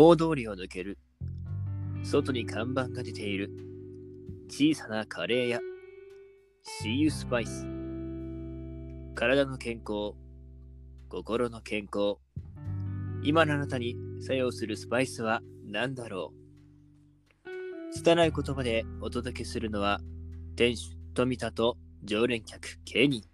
大通りを抜ける。外に看板が出ている。小さなカレー屋。See you Spice。体の健康。心の健康。今のあなたに作用するスパイスは何だろう拙い言葉でお届けするのは、店主富田と常連客ケニ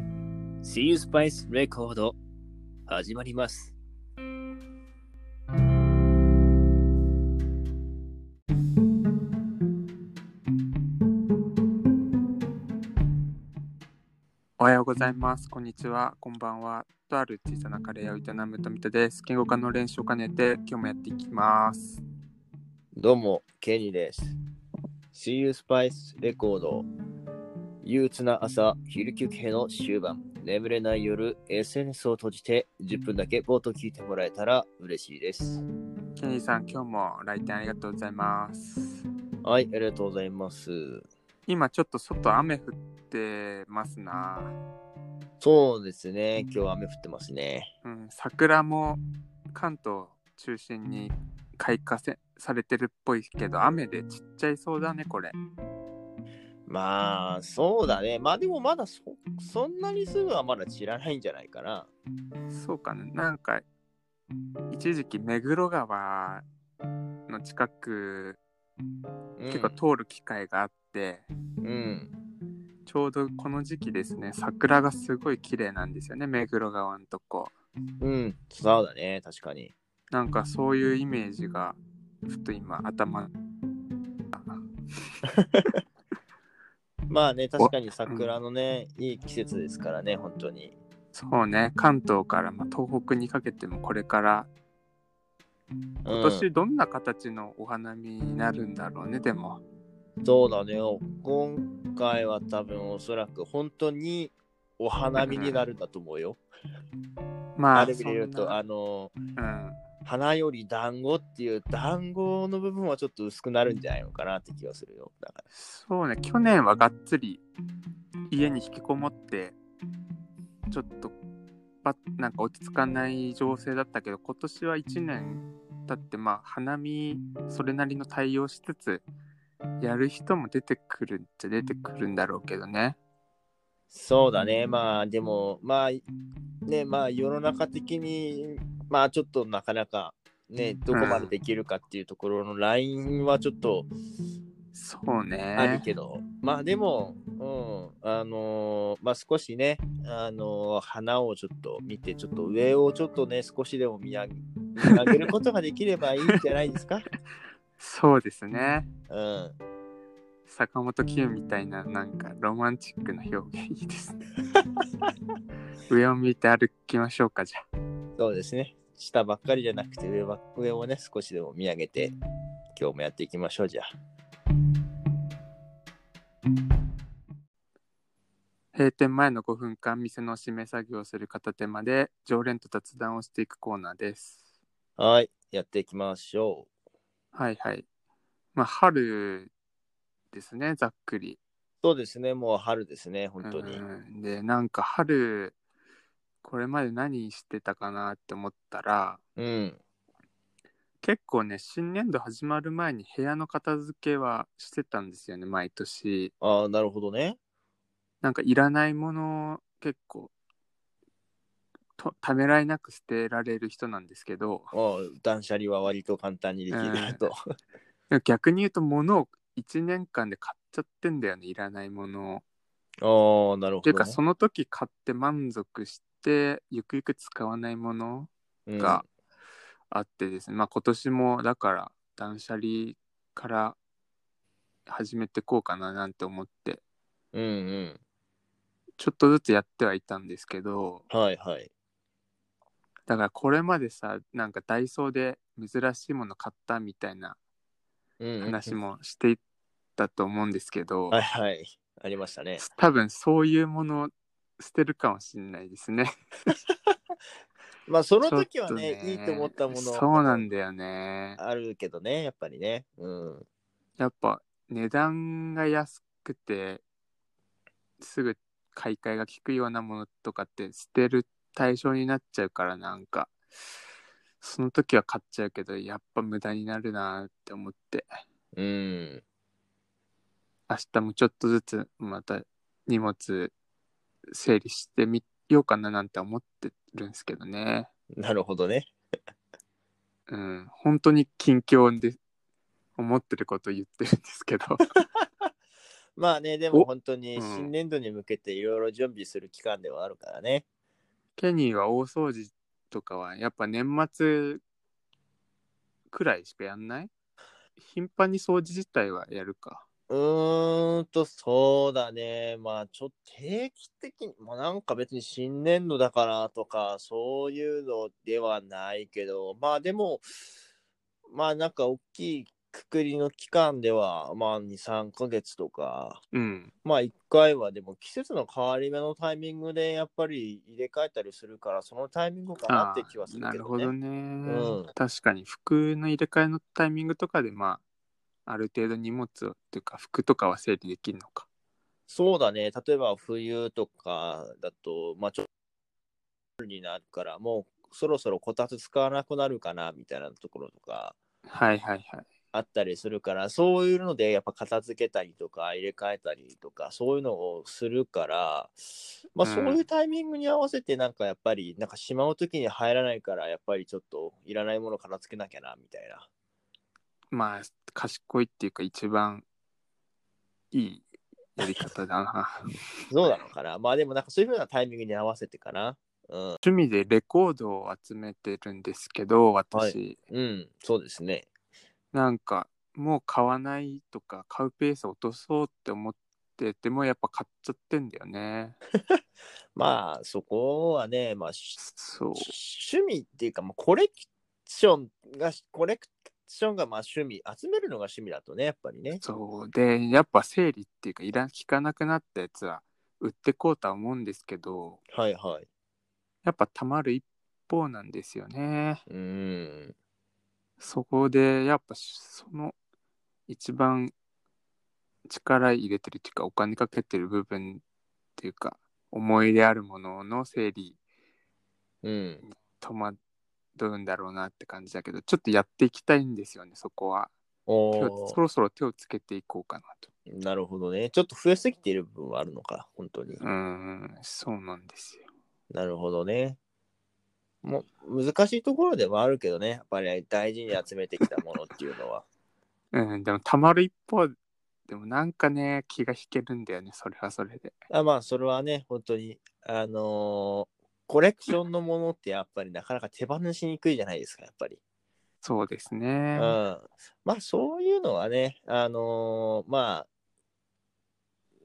ー。See you Spice レコード始まります。おはようございます。こんにちは。こんばんは。とある小さなカレー屋を営む富田です。言語化の練習を兼ねて今日もやっていきます。どうも、ケニーです。See You Spice レコード。憂鬱な朝、昼休憩の終盤、眠れない夜、SNS を閉じて10分だけ冒頭聞いてもらえたら嬉しいです。ケニーさん、今日も来店ありがとうございます。はい、ありがとうございます。今ちょっと外雨降ってますな。そうですね、今日は雨降ってますね。うん、桜も関東中心に開花せされてるっぽいけど、雨でちっちゃいそうだね、これ。まあ、そうだね。まあでもまだそそんなにすぐはまだ散らないんじゃないかな。そうかな。なんか、一時期目黒川の近くうん結構通る機会があって、うん。ちょうどこの時期ですね、桜がすごい綺麗なんですよね、目黒川のとこ。うん、そうだね、確かに。なんかそういうイメージが、ふと今、頭、まあね、確かに桜のね、いい季節ですからね、本当に。そうね、関東からまあ東北にかけてもこれから、今年どんな形のお花見になるんだろうね、でも。うん、そうだね、今回は多分おそらく本当にお花見になるんだと思うよ。まあ、あれ見れると、あの、うん、花より団子っていう団子の部分はちょっと薄くなるんじゃないのかなって気がするよ。だからそうね、去年はがっつり家に引きこもって、ちょっとばなんか落ち着かない情勢だったけど、今年は1年経って、まあ、花見、それなりの対応しつつ、やる人も出てくるっちゃ出てくるんだろうけどね。そうだね、まあでも、まあね、まあ世の中的に、まあちょっとなかなかね、どこまでできるかっていうところのラインはちょっとそうね。あるけど、まあでも、うん、あのーまあ少しね、あのー花をちょっと見て、ちょっと上をちょっとね、少しでも見上げ見上げることができればいいんじゃないですか？そうですね。うん。坂本九みたいななんかロマンチックな表現いいですね。上を見て歩きましょうか、じゃあ。そうですね。下ばっかりじゃなくて上は、上をね、少しでも見上げて、今日もやっていきましょう、じゃあ。閉店前の5分間店の閉め作業をする片手まで常連と雑談をしていくコーナーです。はい、やっていきましょはいはい。まあ春ですね、ざっくり。う。そうですね、もう春ですね、本当に。うんで、なんか春、これまで何してたかなって思ったら、うん。結構ね、新年度始まる前に部屋の片付けはしてたんですよね、毎年。ああ、なるほどね。なんかいらないものを結構とためらいなく捨てられる人なんですけどああ断捨離は割と簡単にできると。逆に言うと物を1年間で買っちゃってんだよねいらないものを。ああ、なるほど、ね。っていうかその時買って満足してゆくゆく使わないものうんがあってですね、まあ今年もだから断捨離から始めてこうかななんて思ってうんうん。ちょっとずつやってはいたんですけどはいはい。だからこれまでさなんかダイソーで珍しいもの買ったみたいな話もしていたと思うんですけど、はいはい。ありましたね。多分そういうものを捨てるかもしれないですね。まあ、その時はね、いいと思ったものそうなんだよね。あるけどね、やっぱりね。うん。やっぱ値段が安くてすぐ買い替えが効くようなものとかって捨てる対象になっちゃうからなんかその時は買っちゃうけど、やっぱ無駄になるなって思って、うん。明日もちょっとずつまた荷物整理してみようかななんて思ってるんですけどね。なるほどね。うん、本当に近況で思ってることを言ってるんですけど。まあね、でもお本当にうん新年度に向けていろいろ準備する期間ではあるからね。ケニーは大掃除とかはやっぱ年末くらいしかやんない？頻繁に掃除自体はやるか。うーんと、そうだね。まあ、ちょっと定期的に、まあなんか別に新年度だからとか、そういうのではないけど、まあでも、まあなんか大きいくくりの期間では、まあ2、3ヶ月とか、うん。まあ1回はでも季節の変わり目のタイミングでやっぱり入れ替えたりするから、そのタイミングかなって気はするなけどね。るほどね、ん確かに服の入れ替えのタイミングとかでまあある程度荷物をっていうか服とかは整理できるのか。そうだね。例えば冬とかだと、まあちょっとになるから、もうそろそろこたつ使わなくなるかなみたいなところとかはいはいはい。あったりするから、そういうのでやっぱ片付けたりとか入れ替えたりとか、そういうのをするから、まあうんそういうタイミングに合わせてなんかやっぱり、なんかしまう時に入らないから、やっぱりちょっといらないもの片付けなきゃなみたいな。まあ賢いっていうか一番いいやり方だな。そうなのかな。まあでもなんかそういうふうなタイミングに合わせてかな。うん。趣味でレコードを集めてるんですけど私、うん、そうですね。なんかもう買わないとか買うペース落とそうって思っててもやっぱ買っちゃってんだよね。まあそこはね、まあしそう。趣味っていうか、まあ、コレクションが、コレクションがまあ趣味、集めるのが趣味だとね、やっぱりね。そうでやっぱ整理っていうかいらん効かなくなったやつは売ってこうとは思うんですけどはいはい。やっぱたまる一方なんですよねうーん。そこでやっぱその一番力入れてるっていうかお金かけてる部分っていうか思い入れあるものの整理うん。戸惑うんだろうなって感じだけどちょっとやっていきたいんですよねそこはそろそろ手をつけていこうかなとーなるほどね。ちょっと増えすぎている部分はあるのか、本当に。うーんそうなんですよなるほどね。もう難しいところではあるけどね、やっぱり大事に集めてきたものっていうのは。うん、でもたまる一方でもなんかね気が引けるんだよねそれはそれであまあ、それはね、本当に、あのーコレクションのものってやっぱりなかなか手放しにくいじゃないですか、やっぱり。そうですうねん。まあ、そういうのはね、あのーまあ、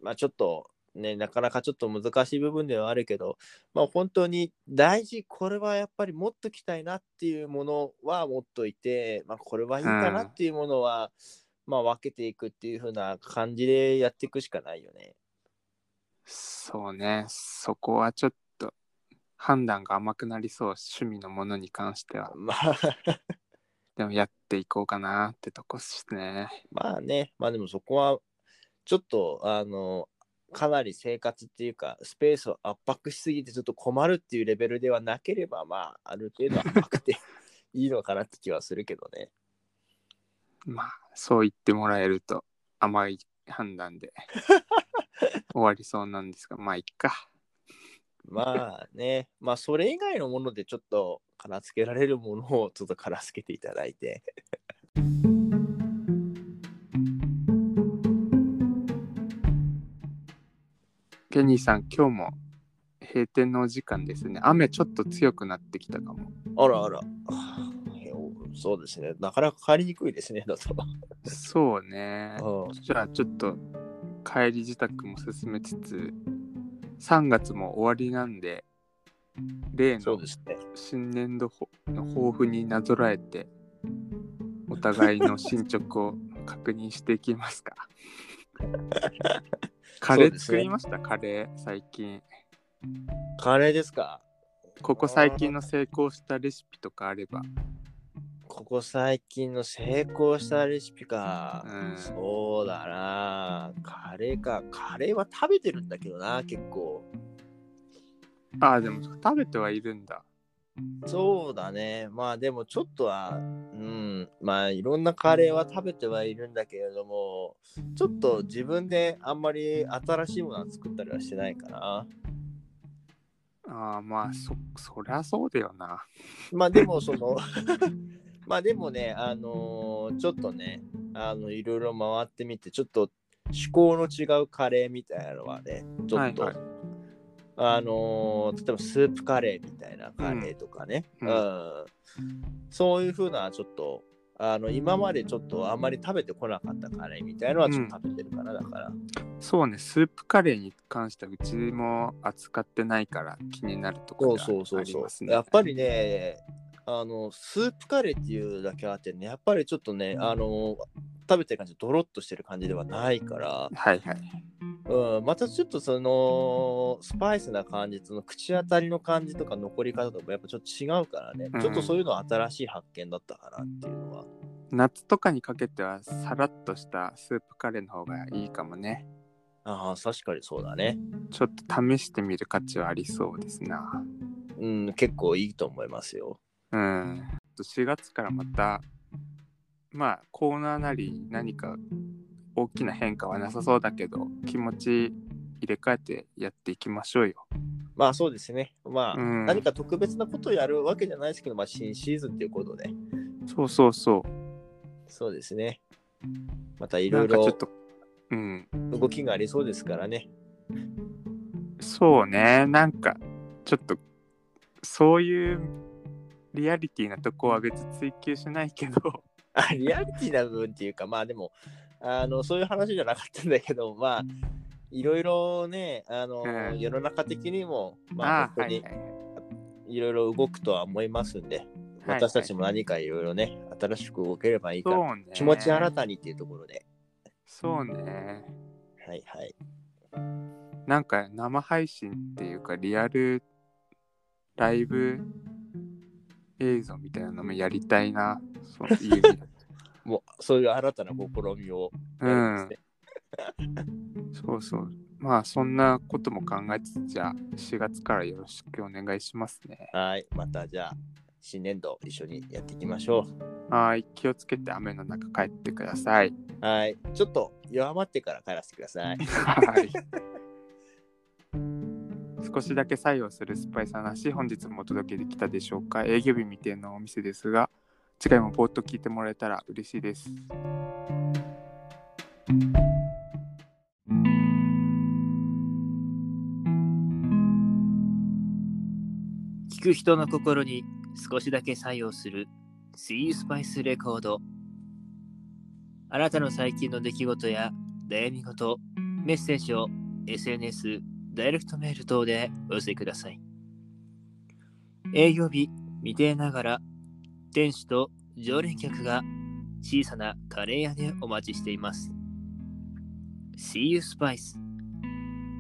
まあ、ちょっと、ね、なかなかちょっと難しい部分ではあるけど、まあ、本当に大事、これはやっぱり持っときたいなっていうものは持っといて、まあ、これはいいかなっていうものは、まあ、分けていくっていう風な感じでやっていくしかないよね。そうねそこはちょっと判断が甘くなりそう趣味のものに関しては。まあ、でもやっていこうかなってとこっすね。まあね、まあでもそこは、ちょっと、あの、かなり生活っていうか、スペースを圧迫しすぎてちょっと困るっていうレベルではなければ、まあ、ある程度甘くて いいのかなって気はするけどね。まあそう言ってもらえると甘い判断で終わりそうなんですが。まあいっかまあね、まあそれ以外のものでちょっと片付けられるものをちょっと片付けていただいて。ケニーさん今日も閉店のお時間ですね雨ちょっと強くなってきたかもあらあら。そうですね。なかなか帰りにくいですね、だと。そうねうんじゃあちょっと帰り自宅も進めつつ3月も終わりなんで例の。新年度の抱負になぞらえてお互いの進捗を確認していきますか。カレー作りました、カレー最近。カレーですか？ここ最近の成功したレシピとかあればここ最近の成功したレシピか。うんそうだな。カレーか。カレーは食べてるんだけどな、結構。ああでも食べてはいるんだそうだね。まあでもちょっとは、うん、まあいろんなカレーは食べてはいるんだけれども、ちょっと自分であんまり新しいものは作ったりはしてないかな。ああ、まあ、そ、そりゃそうだよな。まあでもその、まあでもね、あのーちょっとね、あの、いろいろ回ってみて、ちょっと趣向の違うカレーみたいなのはね、ちょっと、はいはい。あのー例えばスープカレーみたいなカレーとかね、ううん。ん。そういうふうなちょっと、あの今までちょっとあんまり食べてこなかったカレーみたいのはちょっと食べてるかな、だから。そうね、スープカレーに関してはうちも扱ってないから気になるとこそうろそうそうそうありますね。やっぱりね、あの、スープカレーっていうだけあってね、やっぱりちょっとね、あの、食べてる感じ、ドロッとしてる感じではないから、はいはい。うん、またちょっとその、スパイスな感じ、その口当たりの感じとか残り方とかやっぱちょっと違うからね、うんちょっとそういうのは新しい発見だったかなっていうのは。夏とかにかけてはさらっとしたスープカレーの方がいいかもね。ああ、確かにそうだね。ちょっと試してみる価値はありそうですな。うん、結構いいと思いますよ。うん。4月からまた、まあコーナーなり何か大きな変化はなさそうだけど、気持ち入れ替えてやっていきましょうよ。まあそうですね。まあ、うん何か特別なことをやるわけじゃないですけど、まあ新シーズンということで、そうそうそう。そうですね。またいなろいろんかちょっと、うん。動きがありそうですからね。そうね、なんか、ちょっと、そういうリアリティなとこは別に追求しないけど、あリアリティな部分っていうか、まあでも、あのそういう話じゃなかったんだけど、まあ、いろいろね、あのうん世の中的にも、まああ、本当にはいろいろ動くとは思いますんで、はい私たちも何かいろいろね、新しく動ければいいかね。気持ち新たにっていうところで。そうね。はいはい。なんか生配信っていうか、リアルライブ映像みたいなのもやりたいな。そう いうもう、そういう新たな試みをうん。そうそう。まあ、そんなことも考えつつ、じゃあ、4月からよろしくお願いしますね。はい。またじゃあ、新年度一緒にやっていきましょはい。気をつけて雨の中帰ってください。う。はい。ちょっと弱まってから帰らせてください。はい。少しだけ作用するスパイス話、本日もお届けできたでしょうか。営業日未定のお店ですが、次回もぼーっと聞いてもらえたら嬉しいです。聞く人の心に少しだけ作用する See You Spice レコードあなたの最近の出来事や悩み事メッセージを SNS ダイレクトメール等でお寄せください。営業日未定ながら店主と常連客が小さなカレー屋でお待ちしています。See You Spice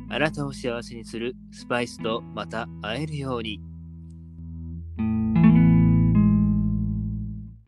あなたを幸せにするスパイスとまた会えるように。